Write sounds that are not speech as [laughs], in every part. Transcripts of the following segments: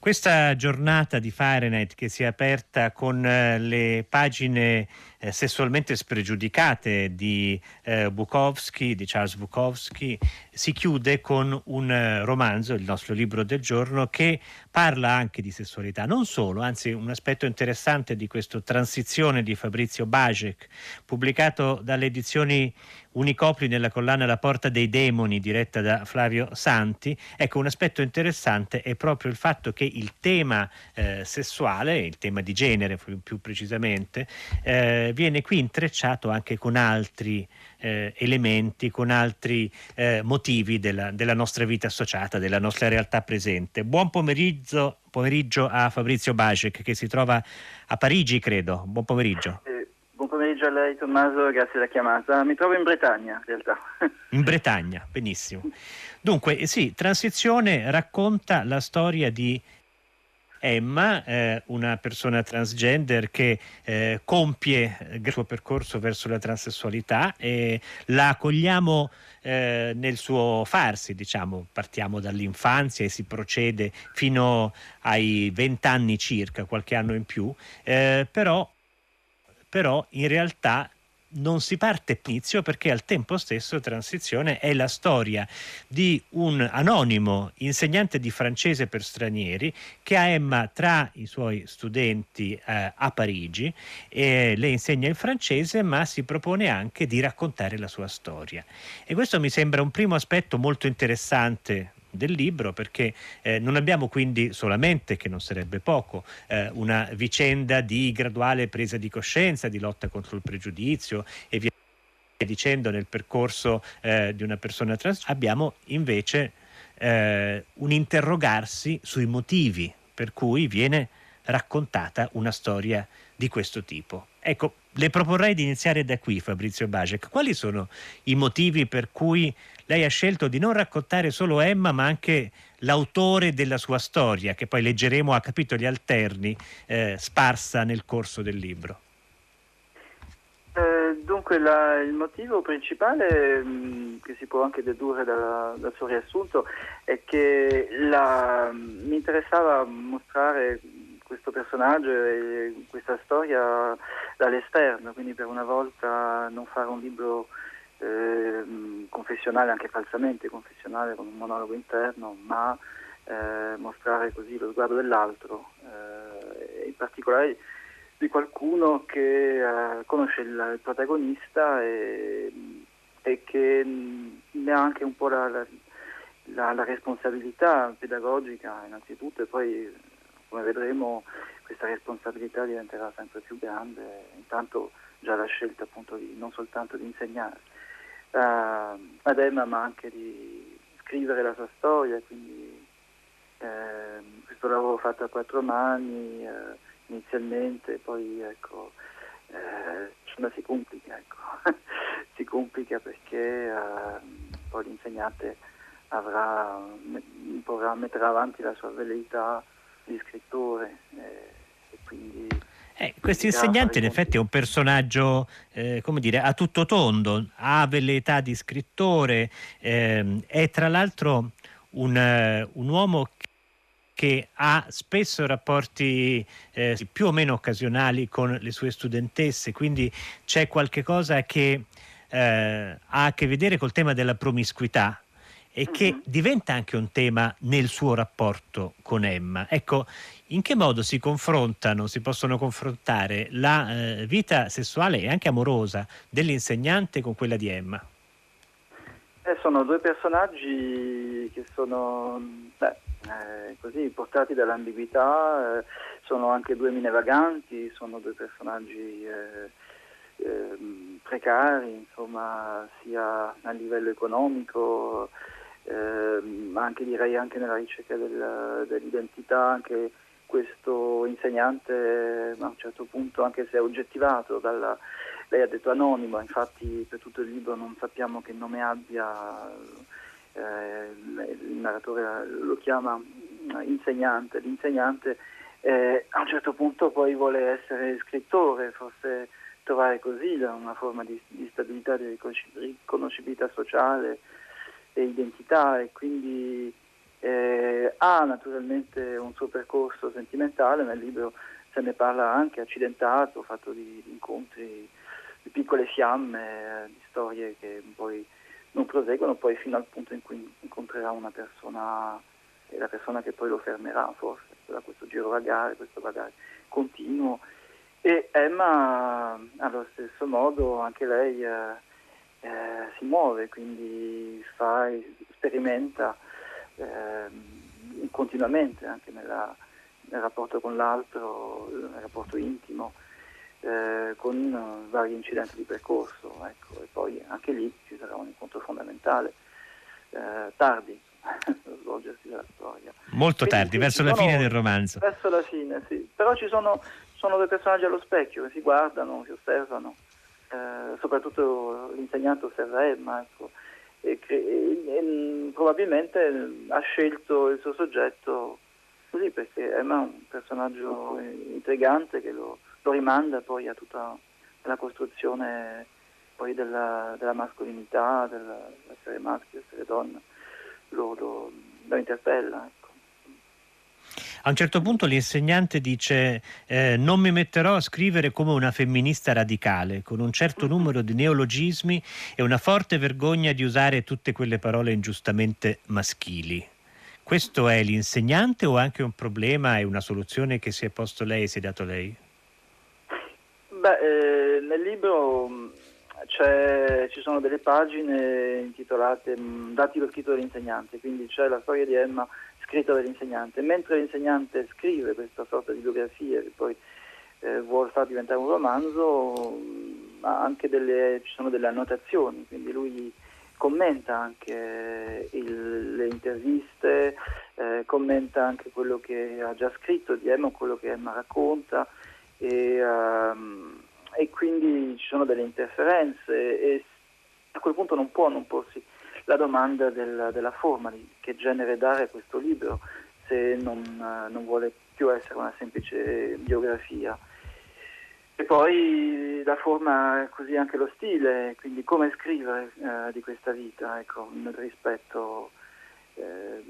Questa giornata di Fahrenheit che si è aperta con eh, le pagine eh, sessualmente spregiudicate di eh, Bukowski, di Charles Bukowski, si chiude con un eh, romanzo, il nostro libro del giorno, che parla anche di sessualità. Non solo, anzi un aspetto interessante di questa transizione di Fabrizio Bajek, pubblicato dalle edizioni Unicopli nella collana La porta dei demoni diretta da Flavio Santi. Ecco, un aspetto interessante è proprio il fatto che il tema eh, sessuale, il tema di genere più precisamente, eh, viene qui intrecciato anche con altri eh, elementi, con altri eh, motivi della, della, nostra vita associata, della nostra realtà presente. Buon pomeriggio, pomeriggio a Fabrizio Bajek che si trova a Parigi, credo. Buon pomeriggio. Buon pomeriggio a lei Tommaso, grazie della chiamata. Mi trovo in Bretagna in realtà. [laughs] In Bretagna, benissimo. Dunque, sì, Transizione racconta la storia di Emma, eh, una persona transgender che eh, compie il suo percorso verso la transessualità e la accogliamo eh, nel suo farsi, diciamo, partiamo dall'infanzia e si procede fino ai vent'anni circa, qualche anno in più, eh, però però in realtà non si parte inizio perché al tempo stesso Transizione è la storia di un anonimo insegnante di francese per stranieri che ha Emma tra i suoi studenti eh, a Parigi e le insegna il francese ma si propone anche di raccontare la sua storia. E questo mi sembra un primo aspetto molto interessante del libro perché eh, non abbiamo quindi solamente, che non sarebbe poco, eh, una vicenda di graduale presa di coscienza, di lotta contro il pregiudizio e via dicendo nel percorso eh, di una persona trans, abbiamo invece eh, un interrogarsi sui motivi per cui viene raccontata una storia di questo tipo. Ecco, le proporrei di iniziare da qui, Fabrizio Bajek. Quali sono i motivi per cui lei ha scelto di non raccontare solo Emma, ma anche l'autore della sua storia, che poi leggeremo a capitoli alterni, eh, sparsa nel corso del libro? Eh, dunque, la, il motivo principale, mh, mm, che si può anche dedurre dal suo riassunto, è che la, mi interessava mostrare questo personaggio e questa storia dall'esterno, quindi per una volta non fare un libro eh, confessionale, anche falsamente confessionale con un monologo interno, ma eh, mostrare così lo sguardo dell'altro, eh, in particolare di qualcuno che eh, conosce il, il protagonista e, e, che ne ha anche un po' la, la, la responsabilità pedagogica innanzitutto e poi come vedremo questa responsabilità diventerà sempre più grande, intanto già la scelta appunto di, non soltanto di insegnare uh, ad Emma ma anche di scrivere la sua storia, quindi eh, questo lavoro fatto a quattro mani eh, inizialmente, poi ecco, eh, si complica, ecco. [laughs] si complica perché eh, poi l'insegnante avrà, metterà avanti la sua velleità di scrittore. Eh, e quindi eh, questo insegnante in effetti è un personaggio, eh, come dire, a tutto tondo, ha velleità di scrittore, eh, è tra l'altro un, uh, un, uomo che ha spesso rapporti eh, più o meno occasionali con le sue studentesse, quindi c'è qualche cosa che eh, ha a che vedere col tema della promiscuità, e che uh-huh. diventa anche un tema nel suo rapporto con Emma. Ecco, in che modo si confrontano, si possono confrontare la eh, vita sessuale e anche amorosa dell'insegnante con quella di Emma? Eh, sono due personaggi che sono beh, eh, così portati dall'ambiguità, eh, sono anche due mine vaganti, sono due personaggi eh, ehm, precari, insomma, sia a livello economico ma anche direi anche nella ricerca del, dell'identità, anche questo insegnante a un certo punto, anche se è oggettivato dalla, lei ha detto anonimo, infatti per tutto il libro non sappiamo che nome abbia, eh, il narratore lo chiama insegnante, l'insegnante eh, a un certo punto poi vuole essere scrittore, forse trovare così una forma di, di stabilità, di riconoscibilità sociale e identità e quindi Eh, ha naturalmente un suo percorso sentimentale, nel libro se ne parla anche accidentato, fatto di, di incontri, di piccole fiamme, di storie che poi non proseguono, poi fino al punto in cui incontrerà una persona, e la persona che poi lo fermerà forse, da questo giro vagare, questo vagare continuo. E Emma allo stesso modo anche lei eh, eh, si muove, quindi fa, sperimenta eh, continuamente anche nella, nel rapporto con l'altro, nel rapporto intimo, eh, con vari incidenti di percorso. Ecco, e poi anche lì ci sarà un incontro fondamentale, eh, tardi, [laughs] svolgersi della storia. Molto Quindi, tardi, verso la sono, fine del romanzo. Verso la fine, sì. Però ci sono, sono due personaggi allo specchio che si guardano, si osservano, eh, soprattutto l'insegnante osserva Emma, ecco, e, e, e, probabilmente ha scelto il suo soggetto così perché Emma è un personaggio intrigante che lo, lo rimanda poi a tutta la costruzione della, della mascolinità, dell'essere maschio, essere donna, lo, lo, lo interpella. A un certo punto l'insegnante dice eh, non mi metterò a scrivere come una femminista radicale, con un certo numero di neologismi e una forte vergogna di usare tutte quelle parole ingiustamente maschili. Questo è l'insegnante o anche un problema e una soluzione che si è posto lei e si è dato lei? Beh, eh, nel libro mm, ci sono delle pagine intitolate mm, Dati lo scritto dell'insegnante, quindi c'è la storia di Emma scritta dall'insegnante, mentre l'insegnante scrive questa sorta di biografia che poi eh, vuole far diventare un romanzo, mm, anche delle, ci sono delle annotazioni, quindi lui commenta anche il, le interviste, eh, commenta anche quello che ha già scritto di Emma, quello che Emma racconta e, um, e quindi ci sono delle interferenze e a quel punto non può non porsi la domanda del, della forma, di che genere dare a questo libro se non, non vuole più essere una semplice biografia. E poi la forma, così anche lo stile, quindi come scrivere eh, di questa vita, ecco, nel rispetto, eh,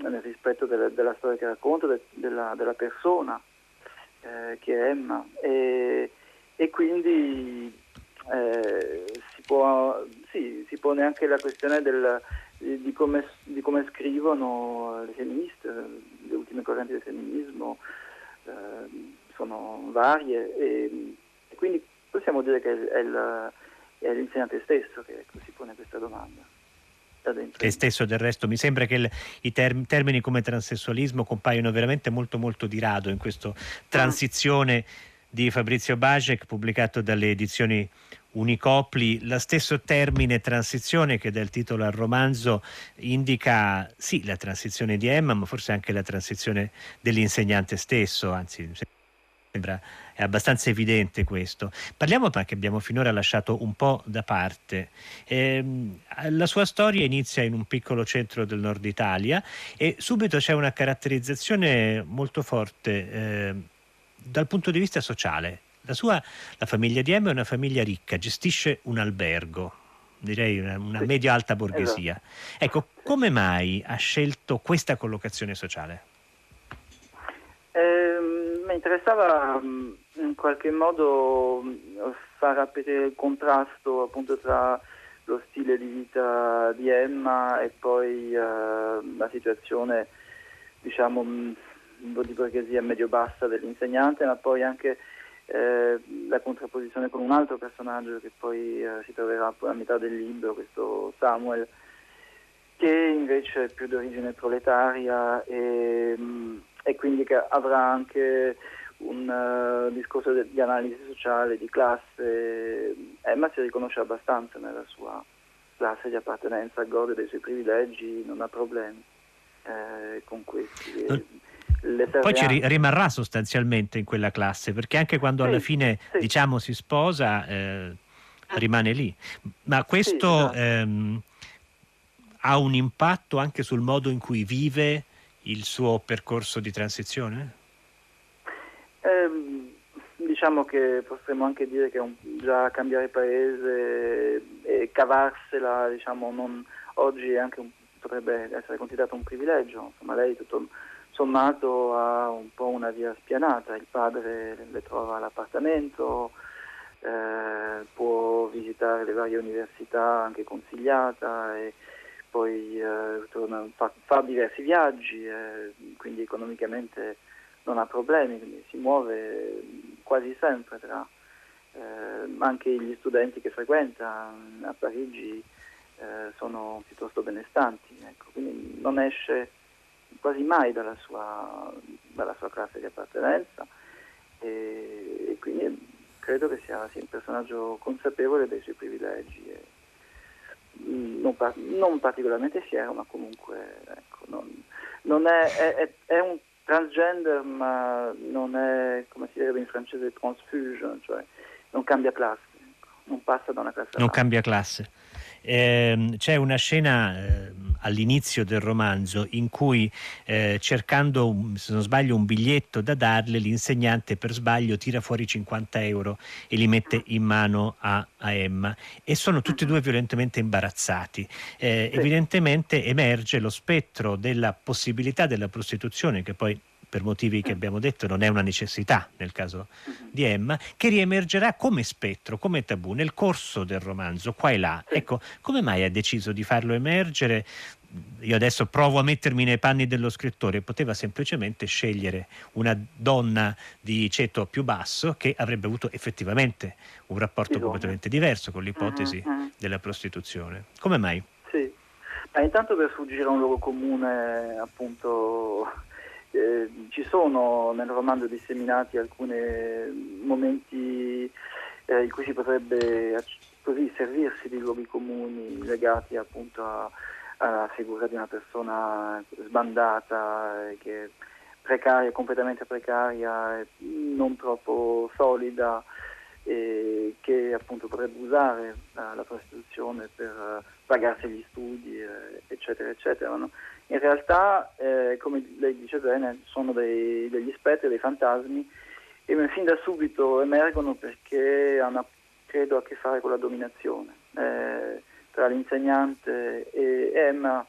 nel rispetto della, della, storia che racconta, de, della, della, persona eh, che è Emma. E, e quindi eh, si, può, pone anche la questione del, di, come, di, come, scrivono le femministe, le ultime correnti del femminismo eh, sono varie e, e, quindi possiamo dire che è, il, è l'insegnante stesso che si pone questa domanda. Te stesso del resto mi sembra che il, i term, termini come transessualismo compaiono veramente molto molto di rado in questa transizione di Fabrizio Bajek pubblicato dalle edizioni Unicopli, lo stesso termine transizione che dà il titolo al romanzo indica sì la transizione di Emma, ma forse anche la transizione dell'insegnante stesso, anzi sembra è abbastanza evidente questo. Parliamo perché abbiamo finora lasciato un po' da parte. Eh, la sua storia inizia in un piccolo centro del nord Italia e subito c'è una caratterizzazione molto forte eh, dal punto di vista sociale. La, sua, la famiglia di Emma è una famiglia ricca, gestisce un albergo, direi una, una medio-alta borghesia. Esatto. Ecco, come mai ha scelto questa collocazione sociale? Eh, mi interessava in qualche modo far apparire il contrasto appunto tra lo stile di vita di Emma e poi eh, la situazione diciamo un po' di borghesia medio-bassa dell'insegnante, ma poi anche eh, la contrapposizione con un altro personaggio che poi eh, si troverà a metà del libro, questo Samuel, che invece è più di origine proletaria e, mm, e quindi che avrà anche un uh, discorso de- di analisi sociale, di classe. Emma si riconosce abbastanza nella sua classe di appartenenza, gode dei suoi privilegi, non ha problemi eh, con questi. E, poi ci rimarrà sostanzialmente in quella classe, perché anche quando sì, alla fine sì. diciamo si sposa eh, rimane lì. Ma questo sì, esatto. ehm, ha un impatto anche sul modo in cui vive il suo percorso di transizione? Eh, diciamo che potremmo anche dire che un, già cambiare paese e cavarsela, diciamo, non, oggi anche un potrebbe essere considerato un privilegio. Insomma, lei tutto sommato ha un po' una via spianata, il padre le trova all'appartamento, eh, può visitare le varie università anche consigliata e poi eh, torna, fa, fa, diversi viaggi, eh, quindi economicamente non ha problemi, si muove quasi sempre tra eh, anche gli studenti che frequenta a Parigi eh, sono piuttosto benestanti, ecco, quindi non esce quasi mai dalla sua, dalla sua classe di appartenenza e, e, quindi credo che sia, sia, un personaggio consapevole dei suoi privilegi. E, non, non, particolarmente fiero, ma comunque ecco, non, non è, è, è, un transgender, ma non è, come si direbbe in francese, transfusion, cioè non cambia classe, ecco, non passa da una classe all'altra. Non cambia classe. Eh, c'è una scena eh, all'inizio del romanzo in cui eh, cercando, se non sbaglio, un biglietto da darle, l'insegnante per sbaglio tira fuori 50 euro e li mette in mano a, a Emma e sono tutti e due violentemente imbarazzati. Eh, evidentemente emerge lo spettro della possibilità della prostituzione che poi per motivi che abbiamo detto non è una necessità nel caso di Emma, che riemergerà come spettro, come tabù nel corso del romanzo, qua e là. Ecco, come mai ha deciso di farlo emergere? Io adesso provo a mettermi nei panni dello scrittore, poteva semplicemente scegliere una donna di ceto più basso che avrebbe avuto effettivamente un rapporto Bisogna. completamente diverso con l'ipotesi uh-huh. della prostituzione. Come mai? Sì, ma intanto per sfuggire a un luogo comune appunto eh, ci sono nel romanzo disseminati alcuni momenti eh, in cui si potrebbe così servirsi di luoghi comuni legati appunto a, alla figura di una persona sbandata, eh, che precaria, completamente precaria, non troppo solida, e che appunto potrebbe usare la, la prostituzione per pagarsi gli studi, eh, eccetera, eccetera. No? In realtà, eh, come lei dice bene, sono dei, degli spettri, dei fantasmi e fin da subito emergono perché hanno, credo, a che fare con la dominazione. Eh, tra l'insegnante e Emma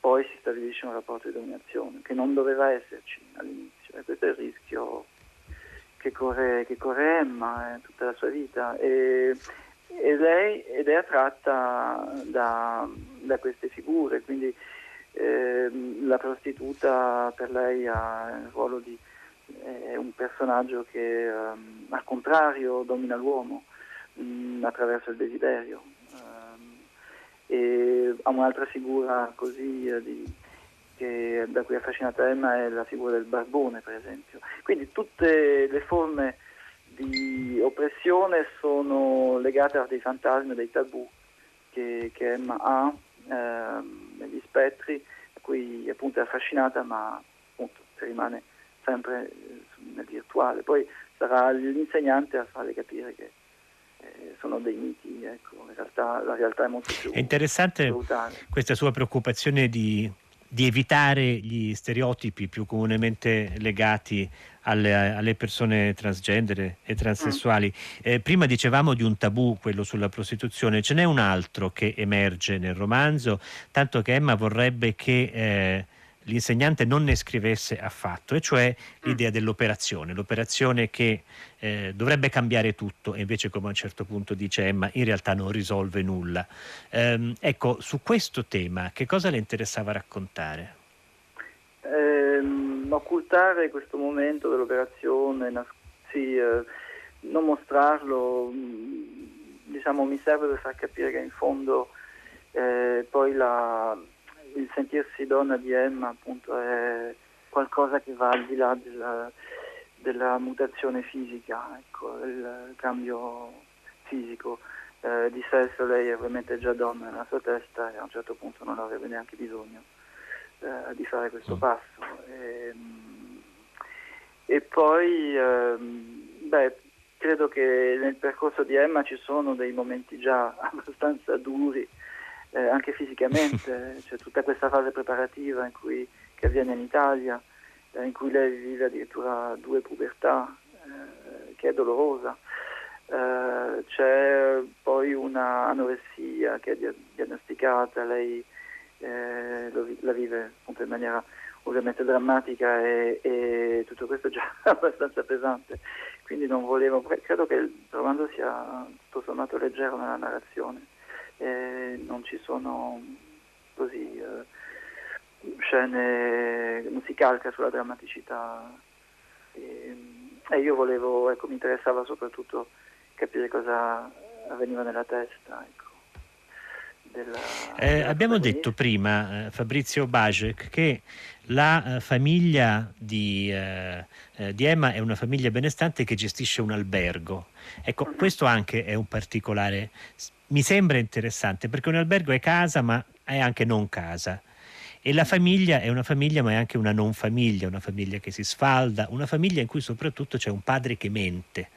poi si stabilisce un rapporto di dominazione che non doveva esserci all'inizio e questo è il rischio che corre, che corre Emma eh, tutta la sua vita e, e lei ed è attratta da, da queste figure, quindi eh, la prostituta per lei ha il ruolo di è un personaggio che um, al contrario domina l'uomo mh, mm, attraverso il desiderio. Um, e ha un'altra figura così uh, di, che, da cui è affascinata Emma è la figura del barbone per esempio. Quindi tutte le forme di oppressione sono legate a dei fantasmi, dei tabù che, che Emma ha ehm, negli spettri, a cui appunto è affascinata, ma appunto rimane sempre eh, nel virtuale. Poi sarà l'insegnante a farle capire che eh, sono dei miti, ecco, in realtà la realtà è molto più È interessante brutale. questa sua preoccupazione di di evitare gli stereotipi più comunemente legati alle, alle persone transgender e transessuali. Eh, prima dicevamo di un tabù, quello sulla prostituzione, ce n'è un altro che emerge nel romanzo, tanto che Emma vorrebbe che eh, l'insegnante non ne scrivesse affatto, e cioè l'idea mm. dell'operazione, l'operazione che eh, dovrebbe cambiare tutto e invece come a un certo punto dice Emma in realtà non risolve nulla. Ehm, ecco, su questo tema che cosa le interessava raccontare? Eh, occultare questo momento dell'operazione, sì, eh, non mostrarlo, mm, diciamo, mi serve per far capire che in fondo eh, poi la il sentirsi donna di Emma appunto è qualcosa che va al di là della, della mutazione fisica, ecco, il cambio fisico. Eh, di sesso lei è ovviamente già donna nella sua testa e a un certo punto non avrebbe neanche bisogno eh, di fare questo mm. passo. E, ehm, e poi, eh, beh, credo che nel percorso di Emma ci sono dei momenti già [laughs] abbastanza duri eh, anche fisicamente, [laughs] c'è tutta questa fase preparativa in cui, che avviene in Italia, eh, in cui lei vive addirittura due pubertà, eh, che è dolorosa. c'è poi una anoressia che è diagnosticata, lei eh, lo, la vive appunto in maniera ovviamente drammatica e, e, tutto questo è già [laughs] abbastanza pesante, quindi non volevo, credo che il romanzo sia tutto sommato leggero nella narrazione, eh, non ci sono così eh, scene, non si calca sulla drammaticità e, e io volevo, ecco, mi interessava soprattutto capire cosa avveniva nella testa. Ecco. Della, eh, della abbiamo detto prima, eh, Fabrizio Bajek, che la eh, famiglia di, eh, eh, di, Emma è una famiglia benestante che gestisce un albergo. Ecco, uh-huh. questo anche è un particolare, mi sembra interessante, perché un albergo è casa, ma è anche non casa. E la famiglia è una famiglia, ma è anche una non famiglia, una famiglia che si sfalda, una famiglia in cui soprattutto c'è un padre che mente.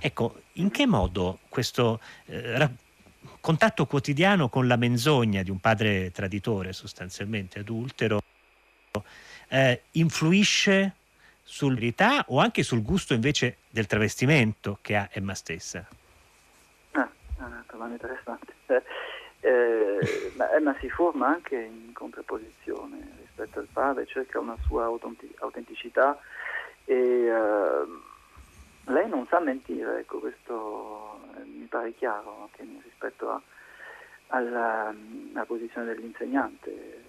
Ecco, in che modo questo eh, contatto quotidiano con la menzogna di un padre traditore, sostanzialmente adultero, eh, influisce sulla verità o anche sul gusto invece del travestimento che ha Emma stessa? Ah, è una domanda interessante. Eh, eh, ma Emma si forma anche in contrapposizione rispetto al padre, cerca una sua autenticità e eh, lei non sa mentire, ecco, questo eh, mi pare chiaro anche rispetto a, alla, alla, posizione dell'insegnante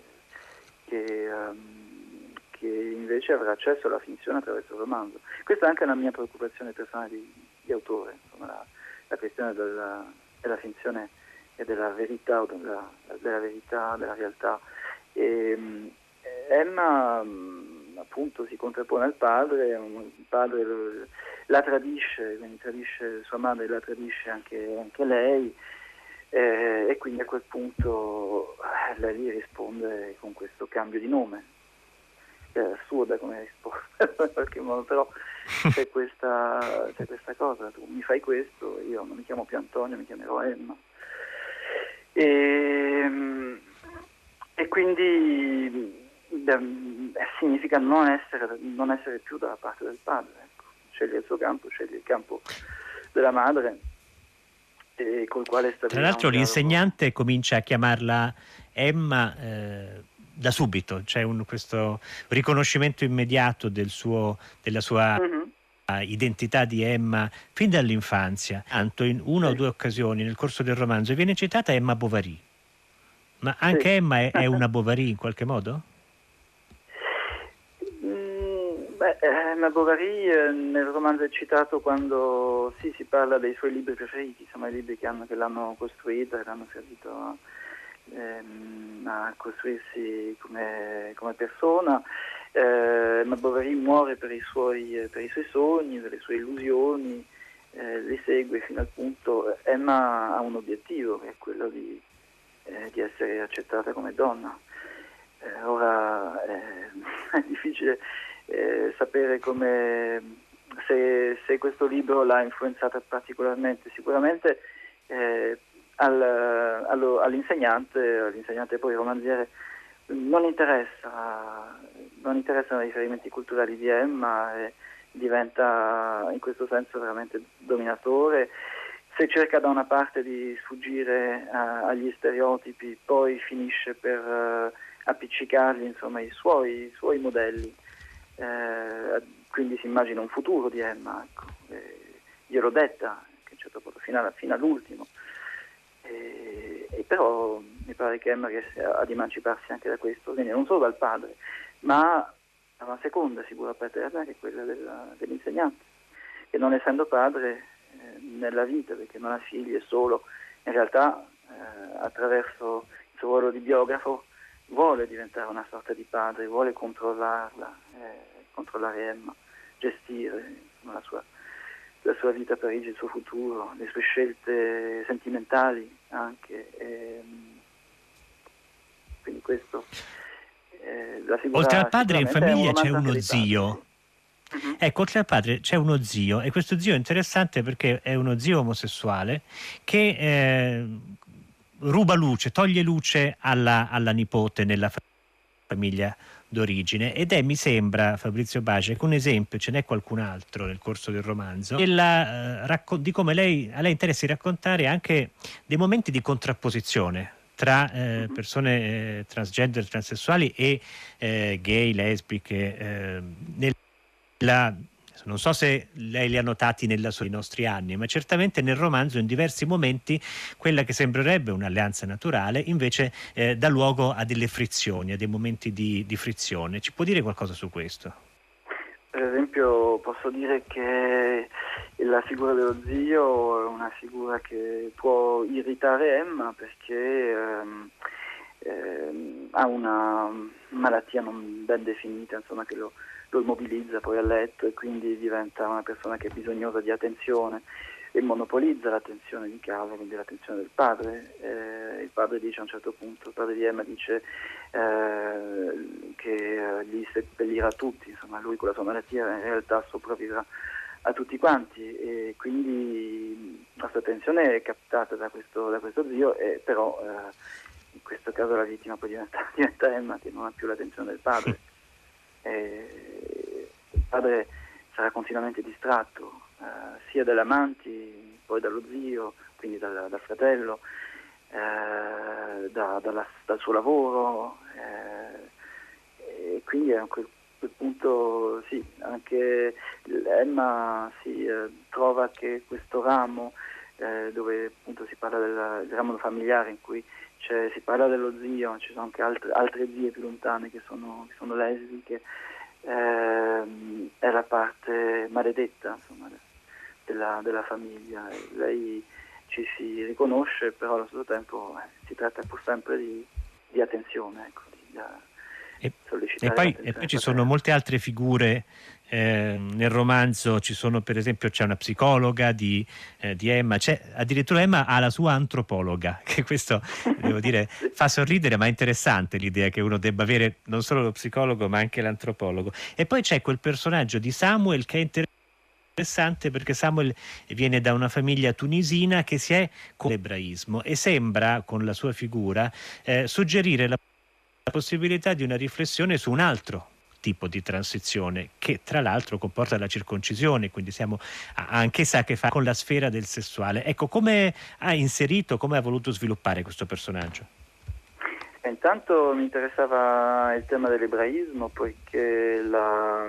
che, um, che, invece avrà accesso alla finzione attraverso il romanzo. Questa è anche la mia preoccupazione personale di, di autore, insomma, la, la questione della, della finzione e della verità, della, della, verità, della realtà. E, ehm, Emma mm, appunto si contrappone al padre, il padre la tradisce, quindi tradisce sua madre, la tradisce anche, anche lei eh, e quindi a quel punto lei risponde con questo cambio di nome. È assurda come risposta [laughs] in qualche modo, però c'è questa, c'è questa cosa, tu mi fai questo, io non mi chiamo più Antonio, mi chiamerò Emma. E, ehm, e quindi significa non essere, non essere, più dalla parte del padre, ecco. sceglie il suo campo, sceglie il campo della madre col quale sta Tra l'altro l'insegnante comincia a chiamarla Emma eh, da subito, c'è un, questo riconoscimento immediato del suo, della sua... Mm-hmm identità di Emma fin dall'infanzia. Tanto in una sì. o due occasioni nel corso del romanzo viene citata Emma Bovary. Ma anche sì. Emma è, è, [laughs] una Bovary in qualche modo? Beh, Emma Bovary eh, nel romanzo è citato quando sì, si parla dei suoi libri preferiti, insomma i libri che, hanno, che l'hanno costruita, che l'hanno servito a, ehm, a costruirsi come, come persona eh, ma Bovary muore per i, suoi, per i, suoi, sogni, per le sue illusioni, eh, li segue fino al punto. Emma ha un obiettivo che è quello di, eh, di essere accettata come donna. Eh, ora eh, [laughs] è difficile eh, sapere come, se, se, questo libro l'ha influenzata particolarmente. Sicuramente al, allo, all'insegnante, all'insegnante poi romanziere, non interessa non interessano i riferimenti culturali di Emma e diventa in questo senso veramente dominatore. Se cerca da una parte di sfuggire uh, agli stereotipi, poi finisce per uh, appiccicargli insomma, i, suoi, i, suoi, modelli. Uh, quindi si immagina un futuro di Emma. Ecco. gliel'ho detta, che a un certo punto, fino, fino all'ultimo. E, e, però mi pare che Emma riesca ad emanciparsi anche da questo, quindi non solo dal padre, ma una seconda figura paterna che è quella della, dell'insegnante, che non essendo padre eh, nella vita, perché non ha figli, è solo, in realtà eh, attraverso il suo ruolo di biografo vuole diventare una sorta di padre, vuole controllarla, eh, controllare Emma, gestire la, sua, la, sua, vita a Parigi, il suo futuro, le sue scelte sentimentali anche. Ehm, quindi questo eh, oltre al padre in famiglia c'è uno zio. Uh-huh. Ecco, oltre al padre c'è uno zio e questo zio è interessante perché è uno zio omosessuale che eh, ruba luce, toglie luce alla, alla nipote nella famiglia d'origine. Ed è, mi sembra, Fabrizio Bacek, un esempio, ce n'è qualcun altro nel corso del romanzo, della, eh, racco- di come lei, a lei interessa raccontare anche dei momenti di contrapposizione tra eh, persone eh, transgender, transessuali e eh, gay, lesbiche, eh, nella non so se lei li ha notati nei nostri anni, ma certamente nel romanzo in diversi momenti quella che sembrerebbe un'alleanza naturale invece eh, dà luogo a delle frizioni, a dei momenti di, di frizione. Ci può dire qualcosa su questo? Per esempio posso dire che la figura dello zio è una figura che può irritare Emma perché ehm, ehm, ha una malattia non ben definita, insomma, che lo, lo immobilizza poi a letto e quindi diventa una persona che è bisognosa di attenzione e monopolizza l'attenzione di casa, quindi l'attenzione del padre. Eh, il padre dice a un certo punto, il padre di Emma dice eh, che eh, gli seppellirà tutti, insomma lui con la sua malattia in realtà sopravvivrà a tutti quanti e quindi la sua attenzione è captata da questo, da questo zio e però eh, in questo caso la vittima poi diventa, [laughs] diventa Emma che non ha più l'attenzione del padre. E il padre sarà continuamente distratto eh, sia dalle amanti, poi dallo zio, quindi dal, dal fratello, eh, da, dalla, dal suo lavoro eh, e quindi a quel, quel punto sì, anche Emma si eh, trova che questo ramo eh, dove appunto si parla del, del ramo familiare in cui si parla dello zio, ci sono anche altre, altre zie più lontane che sono, che sono lesbiche, ehm, è la parte maledetta insomma, della, della, famiglia. Lei ci si riconosce, però allo stesso tempo eh, si tratta pur sempre di, di attenzione. Ecco, di, e, e, poi, e, poi, ci sono molte altre figure eh, nel romanzo. Ci sono per esempio c'è una psicologa di, eh, di, Emma c'è, addirittura Emma ha la sua antropologa [laughs] che questo devo dire [laughs] fa sorridere ma è interessante l'idea che uno debba avere non solo lo psicologo ma anche l'antropologo. E poi c'è quel personaggio di Samuel che è interessante perché Samuel viene da una famiglia tunisina che si è con l'ebraismo e sembra con la sua figura eh, suggerire la la possibilità di una riflessione su un altro tipo di transizione che tra l'altro comporta la circoncisione, quindi siamo anch'essa a che fa con la sfera del sessuale. Ecco, come ha inserito, come ha voluto sviluppare questo personaggio? Intanto mi interessava il tema dell'ebraismo poiché la,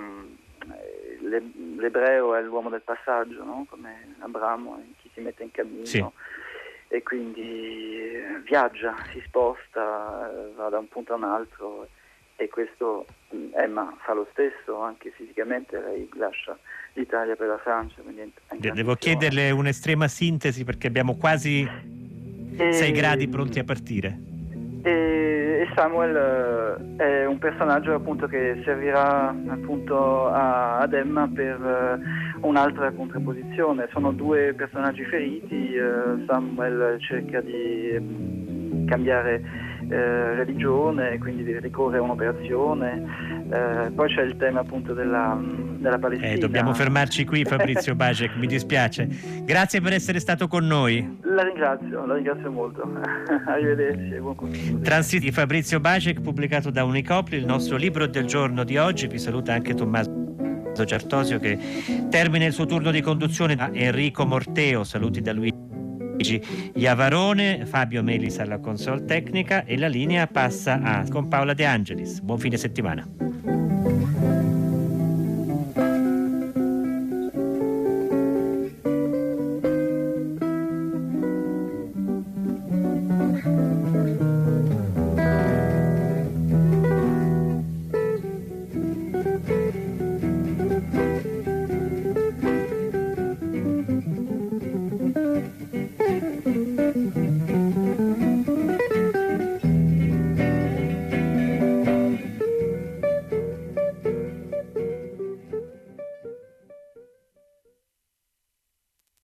l'ebreo è l'uomo del passaggio, no? come Abramo, chi si mette in cammino. Sì e quindi viaggia, si sposta, va da un punto a un altro e questo mm, Emma fa lo stesso anche fisicamente, lei lascia l'Italia per la Francia. Devo chiederle un'estrema sintesi perché abbiamo quasi e... 6 gradi pronti a partire. Samuel eh, è un personaggio appunto che servirà appunto a, ad Emma per uh, un'altra contrapposizione. Sono due personaggi feriti, uh, Samuel cerca di um, cambiare eh, religione, quindi ricorre a un'operazione. Eh, poi c'è il tema appunto della, della Palestina. Eh, dobbiamo fermarci qui Fabrizio Bacek, mi dispiace. Grazie per essere stato con noi. La ringrazio, la ringrazio molto. [laughs] Arrivederci. Buon Transiti Fabrizio Bacek, pubblicato da Unicopri, il nostro libro del giorno di oggi. Vi saluta anche Tommaso. Certosio che termina il suo turno di conduzione da Enrico Morteo, saluti da Luigi Iavarone, Fabio Melis alla console tecnica e la linea passa a con Paola De Angelis. Buon fine settimana.